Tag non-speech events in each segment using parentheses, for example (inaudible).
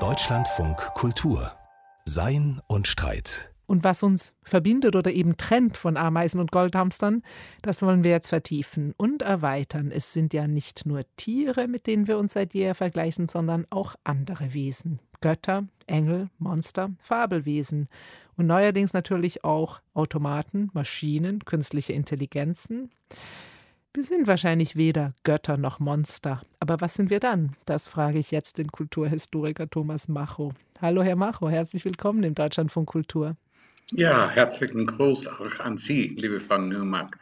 Deutschlandfunk Kultur Sein und Streit. Und was uns verbindet oder eben trennt von Ameisen und Goldhamstern, das wollen wir jetzt vertiefen und erweitern. Es sind ja nicht nur Tiere, mit denen wir uns seit jeher vergleichen, sondern auch andere Wesen. Götter, Engel, Monster, Fabelwesen. Und neuerdings natürlich auch Automaten, Maschinen, künstliche Intelligenzen. Wir sind wahrscheinlich weder Götter noch Monster. Aber was sind wir dann? Das frage ich jetzt den Kulturhistoriker Thomas Macho. Hallo, Herr Macho, herzlich willkommen im Deutschlandfunk Kultur. Ja, herzlichen Gruß auch an Sie, liebe Frau Nürmann.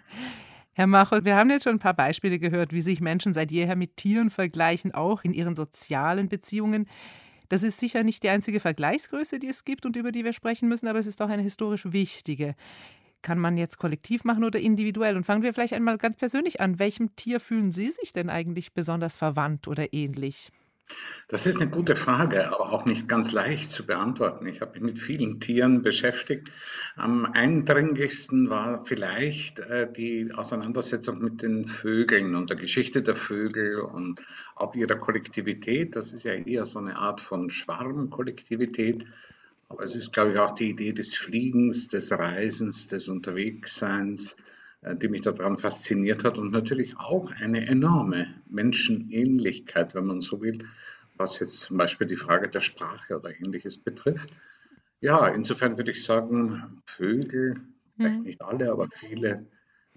Herr Macho, wir haben jetzt schon ein paar Beispiele gehört, wie sich Menschen seit jeher mit Tieren vergleichen, auch in ihren sozialen Beziehungen. Das ist sicher nicht die einzige Vergleichsgröße, die es gibt und über die wir sprechen müssen, aber es ist doch eine historisch wichtige. Kann man jetzt kollektiv machen oder individuell? Und fangen wir vielleicht einmal ganz persönlich an. Welchem Tier fühlen Sie sich denn eigentlich besonders verwandt oder ähnlich? Das ist eine gute Frage, aber auch nicht ganz leicht zu beantworten. Ich habe mich mit vielen Tieren beschäftigt. Am eindringlichsten war vielleicht äh, die Auseinandersetzung mit den Vögeln und der Geschichte der Vögel und auch ihrer Kollektivität. Das ist ja eher so eine Art von Schwarmkollektivität. Aber es ist, glaube ich, auch die Idee des Fliegens, des Reisens, des Unterwegsseins, äh, die mich daran fasziniert hat und natürlich auch eine enorme Menschenähnlichkeit, wenn man so will, was jetzt zum Beispiel die Frage der Sprache oder ähnliches betrifft. Ja, insofern würde ich sagen, Vögel, vielleicht mhm. nicht alle, aber viele,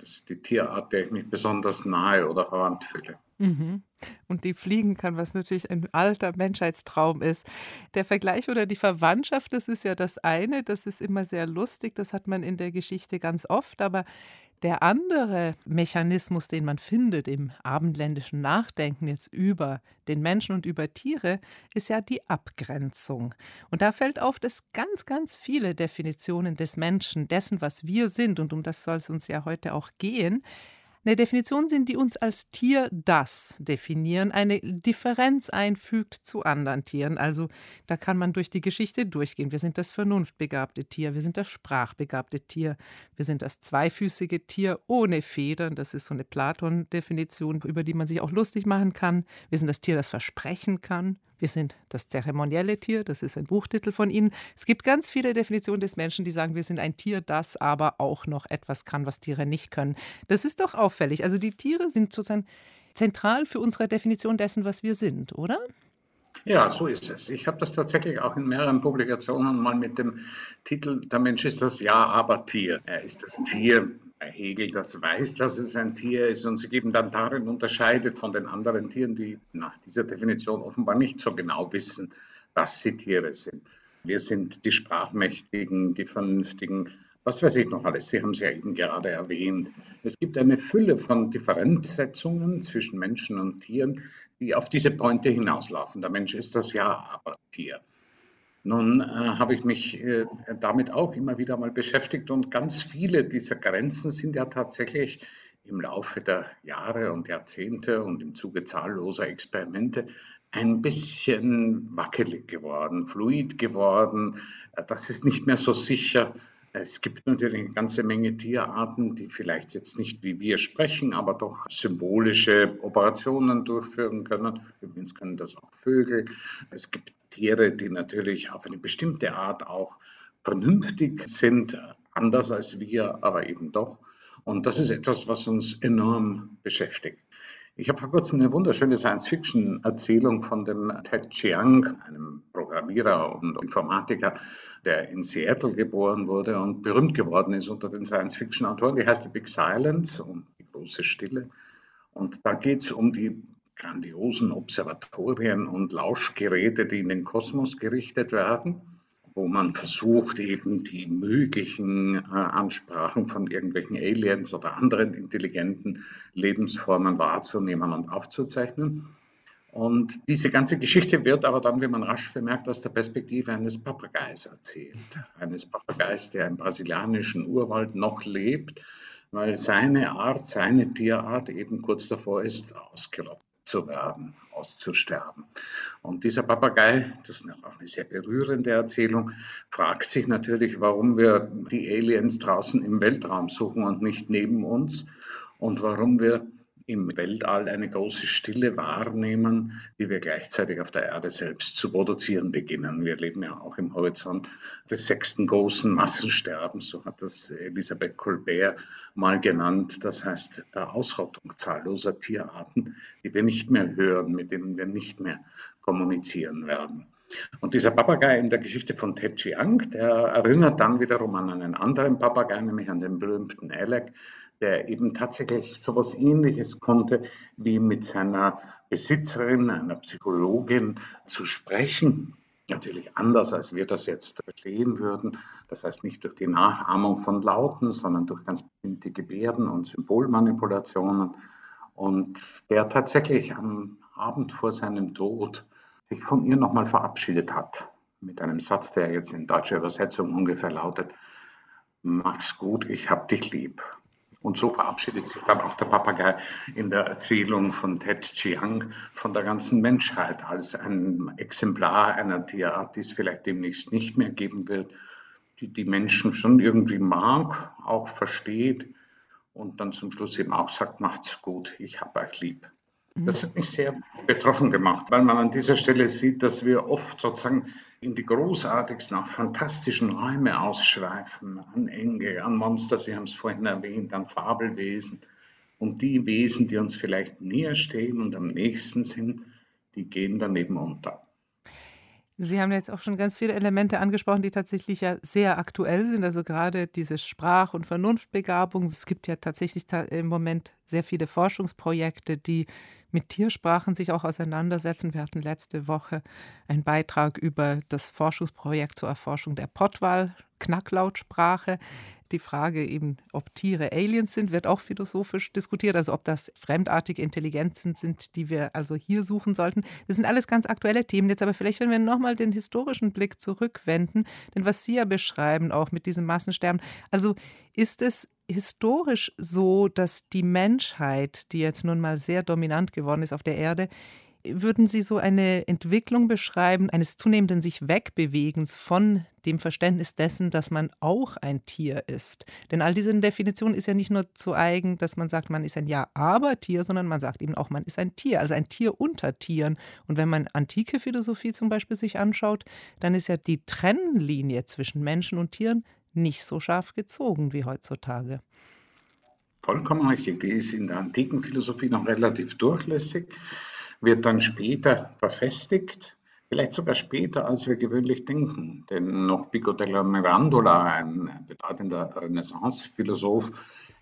ist die Tierart, der ich mich besonders nahe oder verwandt fühle. Mhm. Und die fliegen kann, was natürlich ein alter Menschheitstraum ist. Der Vergleich oder die Verwandtschaft, das ist ja das eine, das ist immer sehr lustig, das hat man in der Geschichte ganz oft, aber der andere Mechanismus, den man findet im abendländischen Nachdenken jetzt über den Menschen und über Tiere, ist ja die Abgrenzung. Und da fällt auf, dass ganz, ganz viele Definitionen des Menschen, dessen, was wir sind, und um das soll es uns ja heute auch gehen, eine Definition sind, die uns als Tier das definieren, eine Differenz einfügt zu anderen Tieren. Also da kann man durch die Geschichte durchgehen. Wir sind das vernunftbegabte Tier, wir sind das sprachbegabte Tier, wir sind das zweifüßige Tier ohne Federn. Das ist so eine Platon-Definition, über die man sich auch lustig machen kann. Wir sind das Tier, das versprechen kann. Wir sind das zeremonielle Tier, das ist ein Buchtitel von Ihnen. Es gibt ganz viele Definitionen des Menschen, die sagen, wir sind ein Tier, das aber auch noch etwas kann, was Tiere nicht können. Das ist doch auffällig. Also die Tiere sind sozusagen zentral für unsere Definition dessen, was wir sind, oder? Ja, so ist es. Ich habe das tatsächlich auch in mehreren Publikationen mal mit dem Titel Der Mensch ist das Ja-Aber-Tier. Er ist das Tier Hegel das weiß, dass es ein Tier ist und sich eben dann darin unterscheidet von den anderen Tieren, die nach dieser Definition offenbar nicht so genau wissen, dass sie Tiere sind. Wir sind die Sprachmächtigen, die Vernünftigen, was weiß ich noch alles. Sie haben es ja eben gerade erwähnt. Es gibt eine Fülle von Differenzsetzungen zwischen Menschen und Tieren, die auf diese Pointe hinauslaufen. Der Mensch ist das Ja, aber Tier. Nun äh, habe ich mich äh, damit auch immer wieder mal beschäftigt und ganz viele dieser Grenzen sind ja tatsächlich im Laufe der Jahre und Jahrzehnte und im Zuge zahlloser Experimente ein bisschen wackelig geworden, fluid geworden. Äh, das ist nicht mehr so sicher. Es gibt natürlich eine ganze Menge Tierarten, die vielleicht jetzt nicht wie wir sprechen, aber doch symbolische Operationen durchführen können. Übrigens können das auch Vögel. Es gibt Tiere, die natürlich auf eine bestimmte Art auch vernünftig sind, anders als wir, aber eben doch. Und das ist etwas, was uns enorm beschäftigt. Ich habe vor kurzem eine wunderschöne Science-Fiction-Erzählung von dem Ted Chiang, einem Programmierer und Informatiker, der in Seattle geboren wurde und berühmt geworden ist unter den Science-Fiction-Autoren. Die heißt The Big Silence und die große Stille. Und da geht es um die grandiosen Observatorien und Lauschgeräte, die in den Kosmos gerichtet werden, wo man versucht, eben die möglichen äh, Ansprachen von irgendwelchen Aliens oder anderen intelligenten Lebensformen wahrzunehmen und aufzuzeichnen. Und diese ganze Geschichte wird aber dann, wie man rasch bemerkt, aus der Perspektive eines Papageis erzählt. Eines Papageis, der im brasilianischen Urwald noch lebt, weil seine Art, seine Tierart eben kurz davor ist, ausgerottet zu werden, auszusterben. Und dieser Papagei, das ist auch eine sehr berührende Erzählung, fragt sich natürlich, warum wir die Aliens draußen im Weltraum suchen und nicht neben uns und warum wir im Weltall eine große Stille wahrnehmen, die wir gleichzeitig auf der Erde selbst zu produzieren beginnen. Wir leben ja auch im Horizont des sechsten großen Massensterbens, so hat das Elisabeth Colbert mal genannt. Das heißt, der Ausrottung zahlloser Tierarten, die wir nicht mehr hören, mit denen wir nicht mehr kommunizieren werden. Und dieser Papagei in der Geschichte von Ted Chiang, der erinnert dann wiederum an einen anderen Papagei, nämlich an den berühmten Alec, der eben tatsächlich so etwas Ähnliches konnte, wie mit seiner Besitzerin, einer Psychologin, zu sprechen. Natürlich anders, als wir das jetzt verstehen würden. Das heißt nicht durch die Nachahmung von Lauten, sondern durch ganz bestimmte Gebärden und Symbolmanipulationen. Und der tatsächlich am Abend vor seinem Tod sich von ihr nochmal verabschiedet hat. Mit einem Satz, der jetzt in deutscher Übersetzung ungefähr lautet, mach's gut, ich hab dich lieb. Und so verabschiedet sich dann auch der Papagei in der Erzählung von Ted Chiang von der ganzen Menschheit als ein Exemplar einer Tierart, die es vielleicht demnächst nicht mehr geben wird, die die Menschen schon irgendwie mag, auch versteht und dann zum Schluss eben auch sagt, macht's gut, ich hab euch lieb. Das hat mich sehr betroffen gemacht, weil man an dieser Stelle sieht, dass wir oft sozusagen in die großartigsten, auch fantastischen Räume ausschweifen, an Engel, an Monster, Sie haben es vorhin erwähnt, an Fabelwesen. Und die Wesen, die uns vielleicht näher stehen und am nächsten sind, die gehen daneben unter. Sie haben jetzt auch schon ganz viele Elemente angesprochen, die tatsächlich ja sehr aktuell sind. Also gerade diese Sprach- und Vernunftbegabung. Es gibt ja tatsächlich im Moment sehr viele Forschungsprojekte, die mit Tiersprachen sich auch auseinandersetzen. Wir hatten letzte Woche einen Beitrag über das Forschungsprojekt zur Erforschung der Pottwal, Knacklautsprache. Die Frage eben, ob Tiere Aliens sind, wird auch philosophisch diskutiert. Also ob das fremdartige Intelligenzen sind, die wir also hier suchen sollten. Das sind alles ganz aktuelle Themen. Jetzt aber vielleicht, wenn wir nochmal den historischen Blick zurückwenden, denn was Sie ja beschreiben, auch mit diesem Massensterben, also ist es historisch so, dass die Menschheit, die jetzt nun mal sehr dominant geworden ist auf der Erde, würden Sie so eine Entwicklung beschreiben, eines zunehmenden sich Wegbewegens von dem Verständnis dessen, dass man auch ein Tier ist? Denn all diese Definitionen ist ja nicht nur zu eigen, dass man sagt, man ist ein Ja-Aber-Tier, sondern man sagt eben auch, man ist ein Tier, also ein Tier unter Tieren. Und wenn man antike Philosophie zum Beispiel sich anschaut, dann ist ja die Trennlinie zwischen Menschen und Tieren nicht so scharf gezogen wie heutzutage. Vollkommen richtig. Die ist in der antiken Philosophie noch relativ durchlässig, wird dann später verfestigt, vielleicht sogar später, als wir gewöhnlich denken. Denn noch Pico della Mirandola, ein bedeutender Renaissance-Philosoph,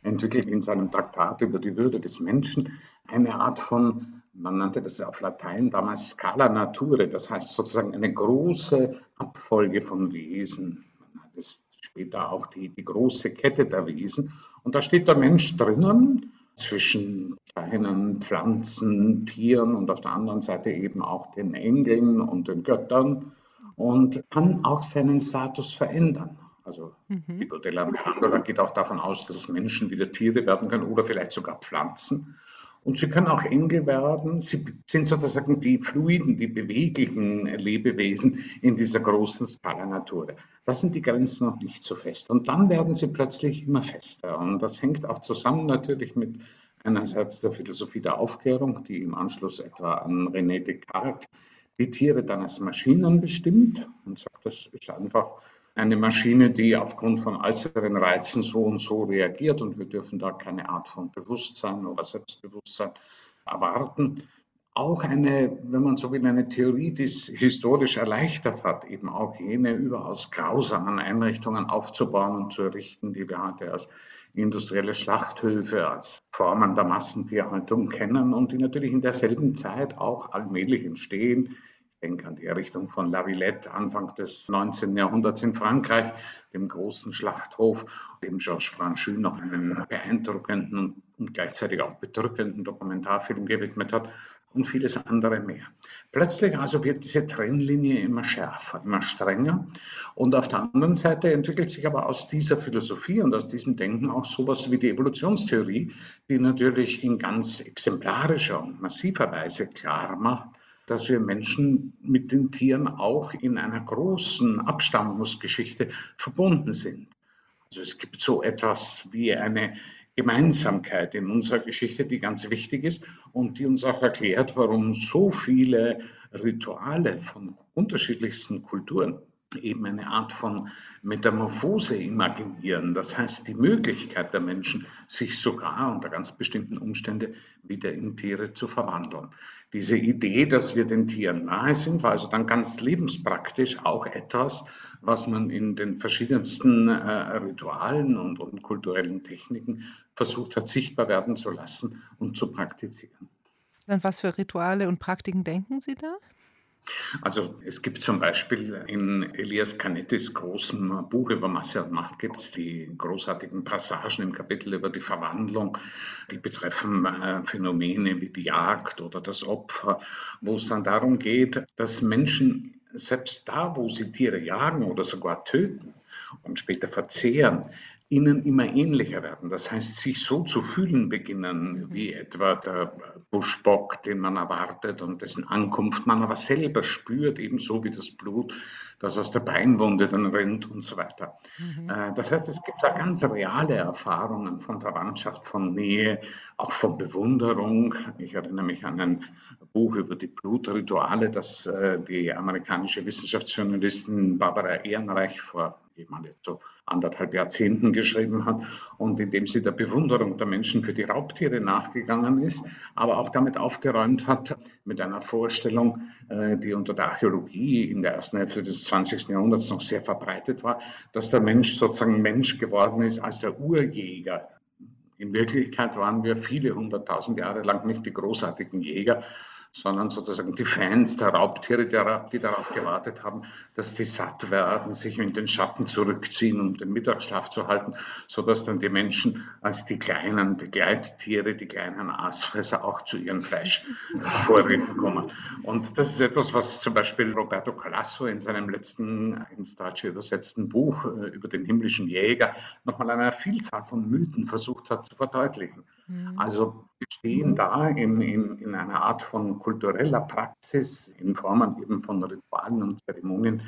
entwickelt in seinem Traktat über die Würde des Menschen eine Art von man nannte das auf Latein damals Scala Nature, das heißt sozusagen eine große Abfolge von Wesen. Man hat es später auch die, die große Kette der Wesen. Und da steht der Mensch drinnen zwischen kleinen Pflanzen, Tieren und auf der anderen Seite eben auch den Engeln und den Göttern und kann auch seinen Status verändern. Also mhm. Pico della Mirandola geht auch davon aus, dass Menschen wieder Tiere werden können oder vielleicht sogar Pflanzen. Und sie können auch Engel werden. Sie sind sozusagen die fluiden, die beweglichen Lebewesen in dieser großen Skala Natur. Da sind die Grenzen noch nicht so fest. Und dann werden sie plötzlich immer fester. Und das hängt auch zusammen natürlich mit einerseits der Philosophie der Aufklärung, die im Anschluss etwa an René Descartes die Tiere dann als Maschinen bestimmt und sagt, das ist einfach eine Maschine, die aufgrund von äußeren Reizen so und so reagiert und wir dürfen da keine Art von Bewusstsein oder Selbstbewusstsein erwarten. Auch eine, wenn man so will, eine Theorie, die es historisch erleichtert hat, eben auch jene überaus grausamen Einrichtungen aufzubauen und zu errichten, die wir heute als industrielle Schlachthöfe, als Formen der Massentierhaltung kennen und die natürlich in derselben Zeit auch allmählich entstehen denke an die Errichtung von La Villette Anfang des 19. Jahrhunderts in Frankreich, dem großen Schlachthof, dem Georges Franchu noch einen beeindruckenden und gleichzeitig auch bedrückenden Dokumentarfilm gewidmet hat und vieles andere mehr. Plötzlich also wird diese Trennlinie immer schärfer, immer strenger. Und auf der anderen Seite entwickelt sich aber aus dieser Philosophie und aus diesem Denken auch sowas wie die Evolutionstheorie, die natürlich in ganz exemplarischer und massiver Weise klar macht, dass wir Menschen mit den Tieren auch in einer großen Abstammungsgeschichte verbunden sind. Also es gibt so etwas wie eine Gemeinsamkeit in unserer Geschichte, die ganz wichtig ist und die uns auch erklärt, warum so viele Rituale von unterschiedlichsten Kulturen eben eine Art von Metamorphose imaginieren. Das heißt, die Möglichkeit der Menschen, sich sogar unter ganz bestimmten Umständen wieder in Tiere zu verwandeln. Diese Idee, dass wir den Tieren nahe sind, war also dann ganz lebenspraktisch auch etwas, was man in den verschiedensten äh, Ritualen und, und kulturellen Techniken versucht hat, sichtbar werden zu lassen und zu praktizieren. An was für Rituale und Praktiken denken Sie da? Also es gibt zum Beispiel in Elias Canettis großem Buch über Masse und Macht gibt es die großartigen Passagen im Kapitel über die Verwandlung, die betreffen äh, Phänomene wie die Jagd oder das Opfer, wo es dann darum geht, dass Menschen selbst da, wo sie Tiere jagen oder sogar töten und später verzehren, ihnen immer ähnlicher werden. Das heißt, sich so zu fühlen beginnen, wie etwa der Buschbock, den man erwartet und dessen Ankunft man aber selber spürt, ebenso wie das Blut, das aus der Beinwunde dann rennt und so weiter. Mhm. Äh, das heißt, es gibt da ganz reale Erfahrungen von Verwandtschaft, von Nähe, auch von Bewunderung. Ich erinnere mich an ein Buch über die Blutrituale, das äh, die amerikanische Wissenschaftsjournalistin Barbara Ehrenreich vor jemand jetzt so anderthalb Jahrzehnten geschrieben hat und in dem sie der Bewunderung der Menschen für die Raubtiere nachgegangen ist, aber auch damit aufgeräumt hat mit einer Vorstellung, äh, die unter der Archäologie in der ersten Hälfte des 20. Jahrhunderts noch sehr verbreitet war, dass der Mensch sozusagen Mensch geworden ist als der Urjäger. In Wirklichkeit waren wir viele hunderttausend Jahre lang nicht die großartigen Jäger, sondern sozusagen die Fans der Raubtiere, die darauf gewartet haben, dass die satt werden, sich in den Schatten zurückziehen, um den Mittagsschlaf zu halten, sodass dann die Menschen als die kleinen Begleittiere, die kleinen Aasfresser auch zu ihrem Fleisch (laughs) vorreden kommen. Und das ist etwas, was zum Beispiel Roberto Calasso in seinem letzten ins Deutsche übersetzten Buch äh, über den himmlischen Jäger nochmal eine Vielzahl von Mythen versucht hat zu verdeutlichen. Mhm. Also wir stehen da in, in, in einer Art von kultureller Praxis in Form eben von Ritualen und Zeremonien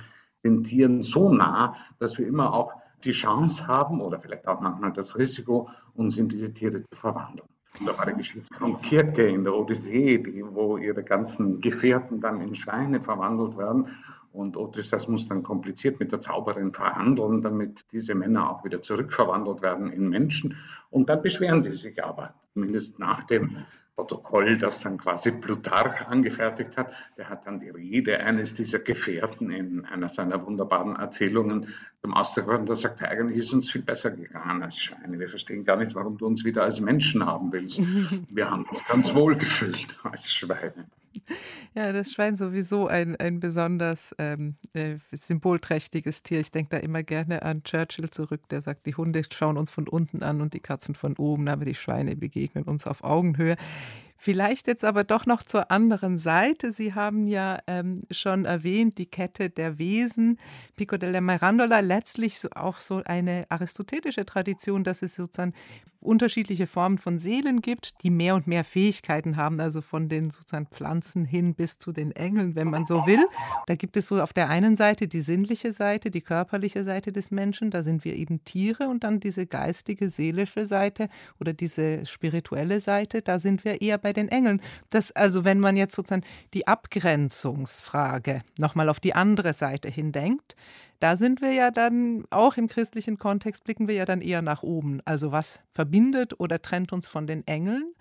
den Tieren so nah, dass wir immer auch die Chance haben oder vielleicht auch manchmal das Risiko, uns in diese Tiere zu verwandeln. Da war die Geschichte von Kirke in der Odyssee, die, wo ihre ganzen Gefährten dann in Schweine verwandelt werden. Und Odysseus muss dann kompliziert mit der Zauberin verhandeln, damit diese Männer auch wieder zurückverwandelt werden in Menschen. Und dann beschweren die sich aber, zumindest nach dem Protokoll, das dann quasi Plutarch angefertigt hat. Der hat dann die Rede eines dieser Gefährten in einer seiner wunderbaren Erzählungen zum Ausdruck gebracht. Da sagt er, eigentlich ist uns viel besser gegangen als Schweine. Wir verstehen gar nicht, warum du uns wieder als Menschen haben willst. (laughs) Wir haben uns ganz wohl gefühlt als Schweine. Ja, das Schwein sowieso ein, ein besonders ähm, äh, symbolträchtiges Tier. Ich denke da immer gerne an Churchill zurück, der sagt, die Hunde schauen uns von unten an und die Katzen von oben, aber die Schweine begegnen uns auf Augenhöhe. Vielleicht jetzt aber doch noch zur anderen Seite. Sie haben ja ähm, schon erwähnt, die Kette der Wesen. Pico della Mirandola, letztlich auch so eine aristotelische Tradition, dass es sozusagen unterschiedliche Formen von Seelen gibt, die mehr und mehr Fähigkeiten haben, also von den sozusagen Pflanzen hin bis zu den Engeln, wenn man so will. Da gibt es so auf der einen Seite die sinnliche Seite, die körperliche Seite des Menschen, da sind wir eben Tiere und dann diese geistige, seelische Seite oder diese spirituelle Seite, da sind wir eher bei den Engeln. Das also, wenn man jetzt sozusagen die Abgrenzungsfrage nochmal auf die andere Seite hindenkt, da sind wir ja dann auch im christlichen Kontext blicken wir ja dann eher nach oben. Also was verbindet oder trennt uns von den Engeln?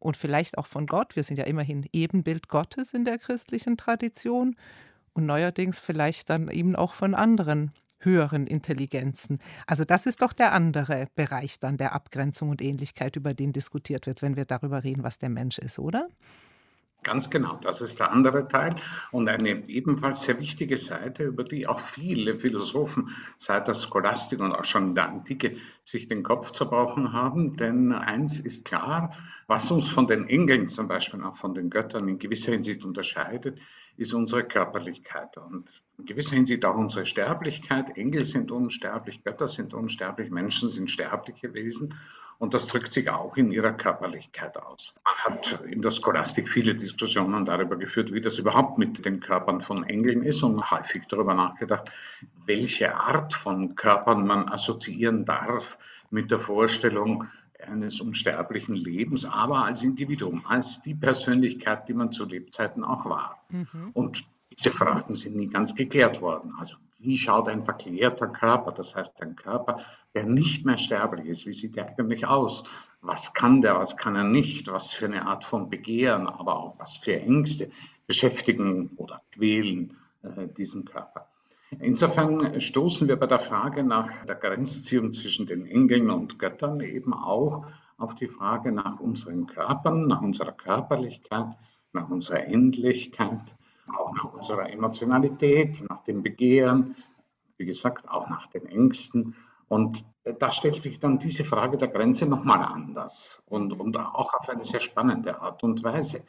Und vielleicht auch von Gott. Wir sind ja immerhin Ebenbild Gottes in der christlichen Tradition. Und neuerdings vielleicht dann eben auch von anderen höheren Intelligenzen. Also das ist doch der andere Bereich dann der Abgrenzung und Ähnlichkeit, über den diskutiert wird, wenn wir darüber reden, was der Mensch ist, oder? Ganz genau, das ist der andere Teil und eine ebenfalls sehr wichtige Seite, über die auch viele Philosophen seit der Scholastik und auch schon in der Antike sich den Kopf zerbrochen haben. Denn eins ist klar, was uns von den Engeln zum Beispiel auch von den Göttern in gewisser Hinsicht unterscheidet, ist unsere Körperlichkeit und in gewisser Hinsicht auch unsere Sterblichkeit. Engel sind unsterblich, Götter sind unsterblich, Menschen sind sterbliche Wesen und das drückt sich auch in ihrer Körperlichkeit aus. Man hat in der Scholastik viele Diskussionen darüber geführt, wie das überhaupt mit den Körpern von Engeln ist und häufig darüber nachgedacht, welche Art von Körpern man assoziieren darf mit der Vorstellung, eines unsterblichen Lebens, aber als Individuum, als die Persönlichkeit, die man zu Lebzeiten auch war. Mhm. Und diese Fragen sind nie ganz geklärt worden. Also wie schaut ein verklärter Körper, das heißt ein Körper, der nicht mehr sterblich ist, wie sieht der eigentlich aus? Was kann der, was kann er nicht? Was für eine Art von Begehren, aber auch was für Ängste beschäftigen oder quälen äh, diesen Körper. Insofern stoßen wir bei der Frage nach der Grenzziehung zwischen den Engeln und Göttern eben auch auf die Frage nach unseren Körpern, nach unserer Körperlichkeit, nach unserer Endlichkeit auch nach unserer Emotionalität, nach dem Begehren, wie gesagt, auch nach den Ängsten. Und da stellt sich dann diese Frage der Grenze nochmal anders und, und auch auf eine sehr spannende Art und Weise.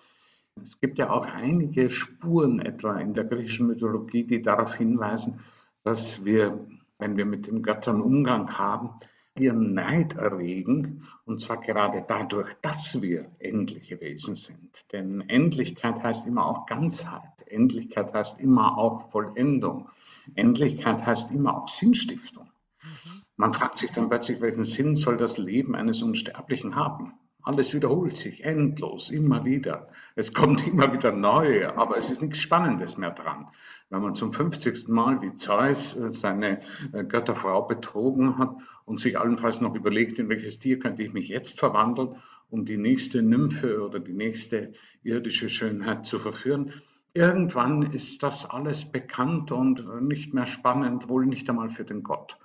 Es gibt ja auch einige Spuren etwa in der griechischen Mythologie, die darauf hinweisen, dass wir, wenn wir mit den Göttern Umgang haben, ihren Neid erregen, und zwar gerade dadurch, dass wir endliche Wesen sind. Denn Endlichkeit heißt immer auch Ganzheit, Endlichkeit heißt immer auch Vollendung, Endlichkeit heißt immer auch Sinnstiftung. Mhm. Man fragt sich dann plötzlich, welchen Sinn soll das Leben eines Unsterblichen haben? Alles wiederholt sich endlos, immer wieder. Es kommt (laughs) immer wieder neu, aber es ist nichts Spannendes mehr dran. Wenn man zum 50. Mal wie Zeus äh, seine äh, Götterfrau betrogen hat und sich allenfalls noch überlegt, in welches Tier könnte ich mich jetzt verwandeln, um die nächste Nymphe oder die nächste irdische Schönheit zu verführen, irgendwann ist das alles bekannt und nicht mehr spannend, wohl nicht einmal für den Gott.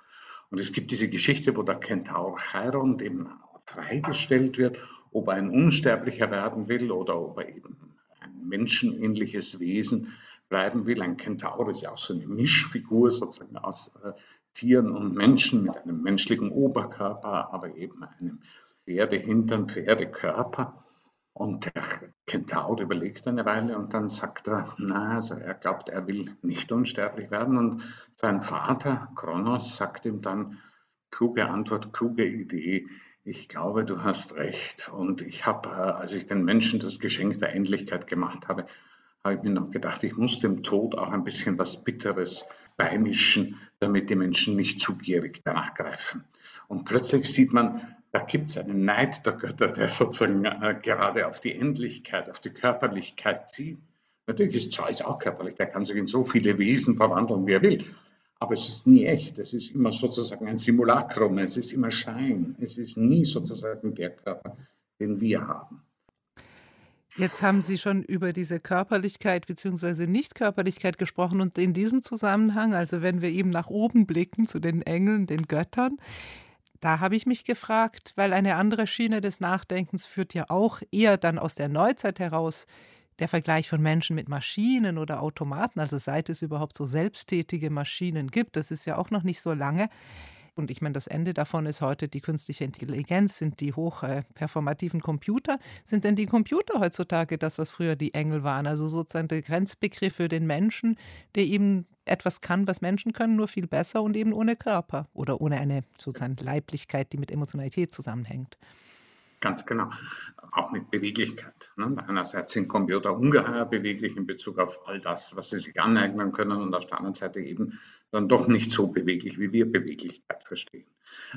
Und es gibt diese Geschichte, wo der Kentaur Chiron dem freigestellt wird, ob er ein Unsterblicher werden will oder ob er eben ein menschenähnliches Wesen bleiben will. Ein Kentaur ist ja auch so eine Mischfigur sozusagen aus äh, Tieren und Menschen mit einem menschlichen Oberkörper, aber eben einem Pferdehintern, Pferdekörper. Und der Kentaur überlegt eine Weile und dann sagt er, na, also er glaubt, er will nicht unsterblich werden. Und sein Vater, Kronos, sagt ihm dann, kluge Antwort, kluge Idee, ich glaube, du hast recht. Und ich habe, äh, als ich den Menschen das Geschenk der Endlichkeit gemacht habe, habe ich mir noch gedacht, ich muss dem Tod auch ein bisschen was Bitteres beimischen, damit die Menschen nicht zu gierig danach greifen. Und plötzlich sieht man, da gibt es einen Neid der Götter, der sozusagen äh, gerade auf die Endlichkeit, auf die Körperlichkeit zieht. Natürlich ist Zeus auch körperlich, der kann sich in so viele Wesen verwandeln, wie er will. Aber es ist nie echt. Es ist immer sozusagen ein Simulacrum. Es ist immer Schein. Es ist nie sozusagen der Körper, den wir haben. Jetzt haben Sie schon über diese Körperlichkeit bzw. Nichtkörperlichkeit gesprochen und in diesem Zusammenhang, also wenn wir eben nach oben blicken zu den Engeln, den Göttern, da habe ich mich gefragt, weil eine andere Schiene des Nachdenkens führt ja auch eher dann aus der Neuzeit heraus der Vergleich von Menschen mit Maschinen oder Automaten, also seit es überhaupt so selbsttätige Maschinen gibt, das ist ja auch noch nicht so lange. Und ich meine, das Ende davon ist heute die künstliche Intelligenz, sind die hochperformativen Computer. Sind denn die Computer heutzutage das, was früher die Engel waren? Also sozusagen der Grenzbegriff für den Menschen, der eben etwas kann, was Menschen können, nur viel besser und eben ohne Körper oder ohne eine sozusagen Leiblichkeit, die mit Emotionalität zusammenhängt. Ganz genau. Auch mit Beweglichkeit. Ne? Einerseits sind Computer ungeheuer beweglich in Bezug auf all das, was sie sich aneignen können und auf der anderen Seite eben dann doch nicht so beweglich, wie wir Beweglichkeit verstehen.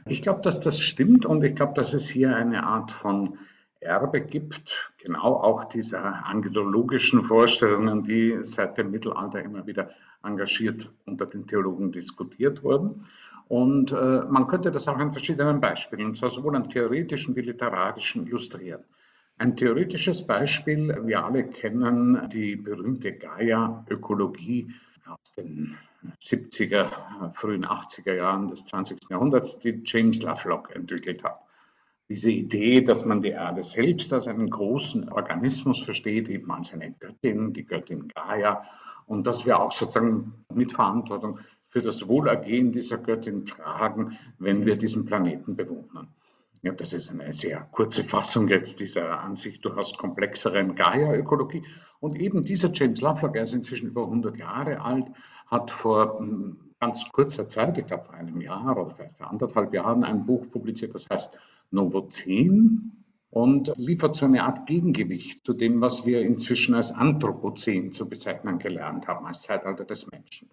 Ich glaube, dass das stimmt und ich glaube, dass es hier eine Art von Erbe gibt, genau auch dieser angelologischen Vorstellungen, die seit dem Mittelalter immer wieder engagiert unter den Theologen diskutiert wurden. Und äh, man könnte das auch an verschiedenen Beispielen, und zwar sowohl an theoretischen wie literarischen, illustrieren. Ein theoretisches Beispiel, wir alle kennen die berühmte Gaia-Ökologie aus den 70er, frühen 80er Jahren des 20. Jahrhunderts, die James Lovelock entwickelt hat. Diese Idee, dass man die Erde selbst als einen großen Organismus versteht, eben als eine Göttin, die Göttin Gaia, und dass wir auch sozusagen Mitverantwortung für das Wohlergehen dieser Göttin tragen, wenn wir diesen Planeten bewohnen. Ja, das ist eine sehr kurze (laughs) Fassung jetzt dieser an durchaus komplexeren Gaia-Ökologie. Und eben dieser James Lovelock, er ist inzwischen über 100 Jahre alt, hat vor hm, ganz kurzer Zeit, ich glaube vor einem Jahr oder vielleicht vor anderthalb Jahren, ein Buch publiziert, das heißt Novozän und liefert so eine Art Gegengewicht zu dem, was wir inzwischen als Anthropozän zu bezeichnen gelernt haben, als Zeitalter des Menschen.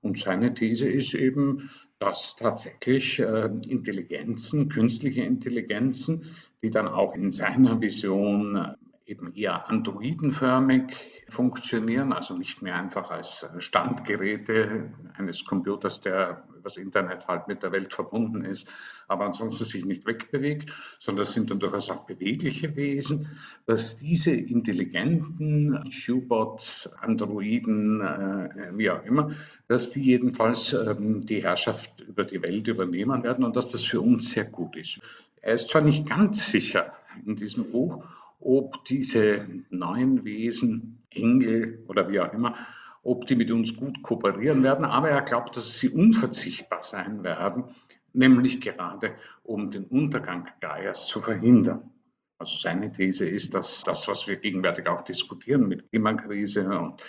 Und seine These ist eben, dass tatsächlich äh, Intelligenzen, künstliche Intelligenzen, die dann auch in seiner Vision äh, eben eher androidenförmig funktionieren, also nicht mehr einfach als Standgeräte eines Computers, der übers Internet halt mit der Welt verbunden ist, aber ansonsten sich nicht wegbewegt, sondern das sind dann durchaus auch bewegliche Wesen, dass diese intelligenten Q-Bots, Androiden, äh, wie auch immer, dass die jedenfalls ähm, die Herrschaft über die Welt übernehmen werden und dass das für uns sehr gut ist. Er ist zwar nicht ganz sicher in diesem Buch, ob diese neuen Wesen, Engel oder wie auch immer, ob die mit uns gut kooperieren werden, aber er glaubt, dass sie unverzichtbar sein werden, nämlich gerade um den Untergang Gaias zu verhindern. Also seine These ist, dass das, was wir gegenwärtig auch diskutieren mit Klimakrise und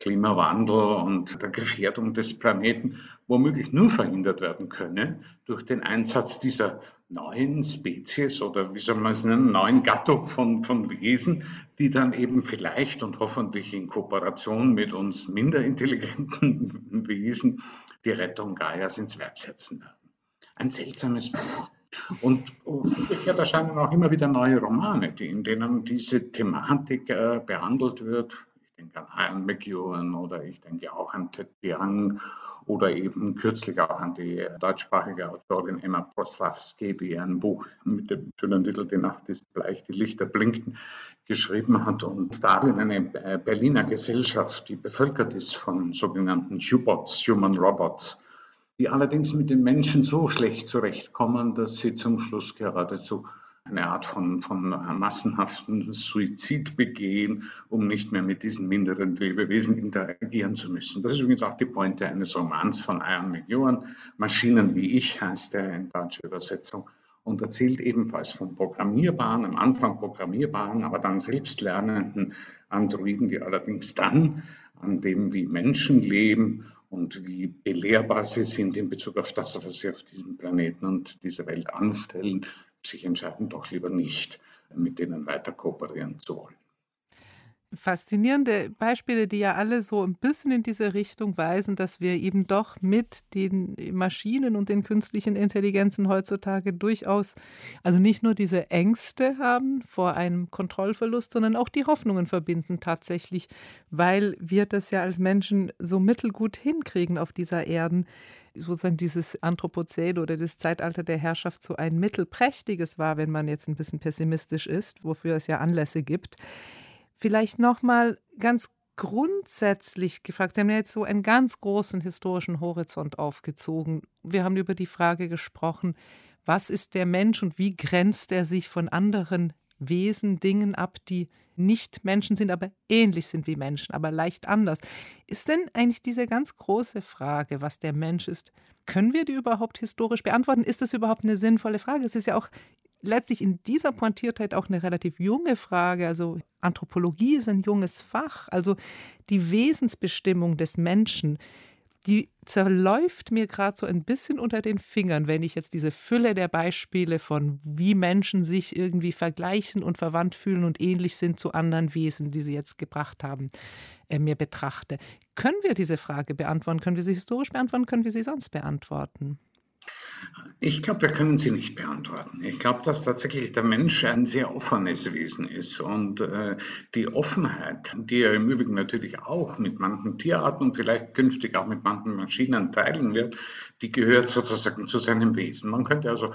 Klimawandel und der Gefährdung des Planeten womöglich nur verhindert werden könne durch den Einsatz dieser neuen Spezies oder wie soll man es nennen, neuen Gattung von, von Wesen, die dann eben vielleicht und hoffentlich in Kooperation mit uns minder intelligenten (laughs) Wesen die Rettung Gaias ins Werk setzen werden. Ein seltsames Buch. Und umgekehrt erscheinen auch immer wieder neue Romane, in denen diese Thematik äh, behandelt wird denke an Ian McEwan oder ich denke auch an Ted Young oder eben kürzlich auch an die deutschsprachige Autorin Emma Proslawski, die ein Buch mit dem schönen Titel Die Nacht ist bleich, die Lichter blinken geschrieben hat und darin eine Berliner Gesellschaft, die bevölkert ist von sogenannten Hubots, Human Robots, die allerdings mit den Menschen so schlecht zurechtkommen, dass sie zum Schluss geradezu eine Art von, von massenhaften Suizid begehen, um nicht mehr mit diesen minderen Lebewesen interagieren zu müssen. Das ist übrigens auch die Pointe eines Romans von Ian McEwan, Maschinen wie ich heißt er in deutscher Übersetzung, und erzählt ebenfalls von programmierbaren, am Anfang programmierbaren, aber dann selbstlernenden Androiden, die allerdings dann an dem, wie Menschen leben und wie belehrbar sie sind in Bezug auf das, was sie auf diesem Planeten und dieser Welt anstellen, sich entscheiden, doch lieber nicht mit denen weiter kooperieren zu wollen. Faszinierende Beispiele, die ja alle so ein bisschen in diese Richtung weisen, dass wir eben doch mit den Maschinen und den künstlichen Intelligenzen heutzutage durchaus, also nicht nur diese Ängste haben vor einem Kontrollverlust, sondern auch die Hoffnungen verbinden tatsächlich, weil wir das ja als Menschen so mittelgut hinkriegen auf dieser Erden sozusagen dieses Anthropozän oder das Zeitalter der Herrschaft so ein mittelprächtiges war, wenn man jetzt ein bisschen pessimistisch ist, wofür es ja Anlässe gibt. Vielleicht nochmal ganz grundsätzlich gefragt. Sie haben ja jetzt so einen ganz großen historischen Horizont aufgezogen. Wir haben über die Frage gesprochen, was ist der Mensch und wie grenzt er sich von anderen Wesen, Dingen ab, die nicht Menschen sind, aber ähnlich sind wie Menschen, aber leicht anders. Ist denn eigentlich diese ganz große Frage, was der Mensch ist, können wir die überhaupt historisch beantworten? Ist das überhaupt eine sinnvolle Frage? Es ist ja auch letztlich in dieser Pointiertheit auch eine relativ junge Frage. Also Anthropologie ist ein junges Fach. Also die Wesensbestimmung des Menschen die zerläuft mir gerade so ein bisschen unter den Fingern, wenn ich jetzt diese Fülle der Beispiele von wie Menschen sich irgendwie vergleichen und verwandt fühlen und ähnlich sind zu anderen Wesen, die Sie jetzt gebracht haben, äh, mir betrachte. Können wir diese Frage beantworten? Können wir sie historisch beantworten? Können wir sie sonst beantworten? Ich glaube, wir können sie nicht beantworten. Ich glaube, dass tatsächlich der Mensch ein sehr offenes Wesen ist und äh, die Offenheit, die er im Übrigen natürlich auch mit manchen Tierarten und vielleicht künftig auch mit manchen Maschinen teilen wird, die gehört sozusagen zu seinem Wesen. Man könnte also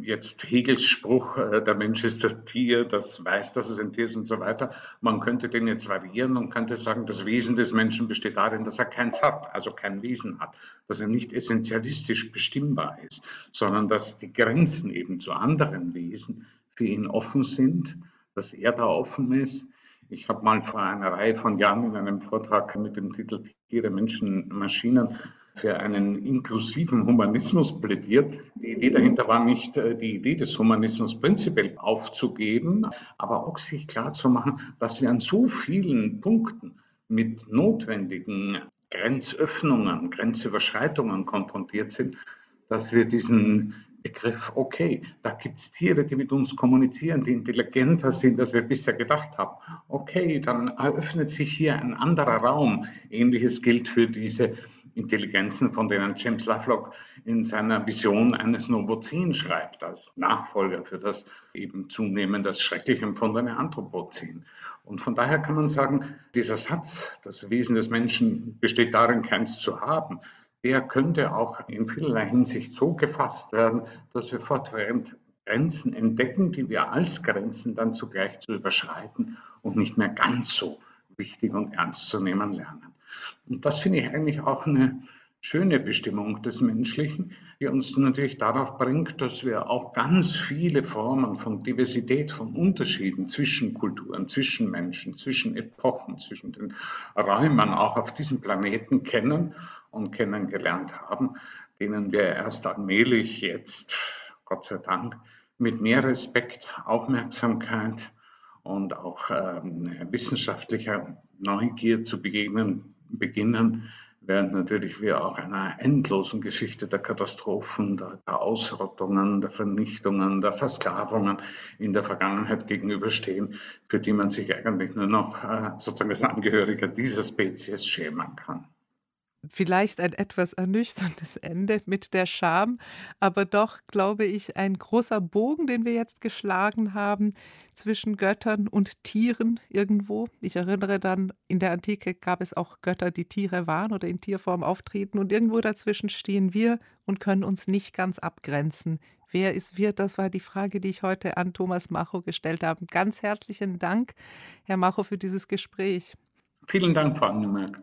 jetzt Hegels Spruch, äh, der Mensch ist das Tier, das weiß, dass es ein Tier ist und so weiter, man könnte den jetzt variieren und könnte sagen, das Wesen des Menschen besteht darin, dass er keins hat, also kein Wesen hat, dass er nicht essentialistisch bestimmbar ist, sondern dass die Grenzen eben zu anderen Wesen für ihn offen sind, dass er da offen ist. Ich habe mal vor einer Reihe von Jahren in einem Vortrag mit dem Titel Tiere, Menschen, Maschinen für einen inklusiven Humanismus plädiert. Die Idee dahinter war nicht, äh, die Idee des Humanismus prinzipiell aufzugeben, aber auch sich klarzumachen, dass wir an so vielen Punkten mit notwendigen Grenzöffnungen, Grenzüberschreitungen konfrontiert sind, dass wir diesen Begriff, okay, da gibt es Tiere, die mit uns kommunizieren, die intelligenter sind, als wir bisher gedacht haben. Okay, dann eröffnet sich hier ein anderer Raum. Ähnliches gilt für diese Intelligenzen, von denen James Lovelock in seiner Vision eines Novozän schreibt, als Nachfolger für das eben zunehmend als schrecklich empfundene Anthropozän. Und von daher kann man sagen, dieser Satz, das Wesen des Menschen besteht darin, keins zu haben, der könnte auch in vielerlei Hinsicht so gefasst werden, dass wir fortwährend Grenzen entdecken, die wir als Grenzen dann zugleich zu überschreiten und nicht mehr ganz so wichtig und ernst zu nehmen lernen. Und das finde ich eigentlich auch eine schöne Bestimmung des Menschlichen, die uns natürlich darauf bringt, dass wir auch ganz viele Formen von Diversität, von Unterschieden zwischen Kulturen, zwischen Menschen, zwischen Epochen, zwischen den Räumen auch auf diesem Planeten kennen und kennengelernt haben, denen wir erst allmählich jetzt, Gott sei Dank, mit mehr Respekt, Aufmerksamkeit und auch ähm, wissenschaftlicher Neugier zu begegnen, beginnen, während natürlich wir auch einer endlosen Geschichte der Katastrophen, der, Ausrottungen, der Vernichtungen, der Versklavungen in der Vergangenheit gegenüberstehen, für die man sich eigentlich nur noch äh, sozusagen als Angehöriger dieser Spezies schämen kann vielleicht ein etwas ernüchterndes (laughs) Ende mit der Scham, aber doch, glaube ich, ein großer Bogen, den wir jetzt geschlagen haben zwischen Göttern und Tieren irgendwo. Ich erinnere dann, in der Antike gab es auch Götter, die Tiere waren oder in Tierform auftreten und irgendwo dazwischen stehen wir und können uns nicht ganz abgrenzen. Wer ist wir? Das war die Frage, die ich heute an Thomas Macho gestellt habe. Ganz herzlichen Dank, Herr Macho, für dieses Gespräch. Vielen Dank, Frau Angemerkt.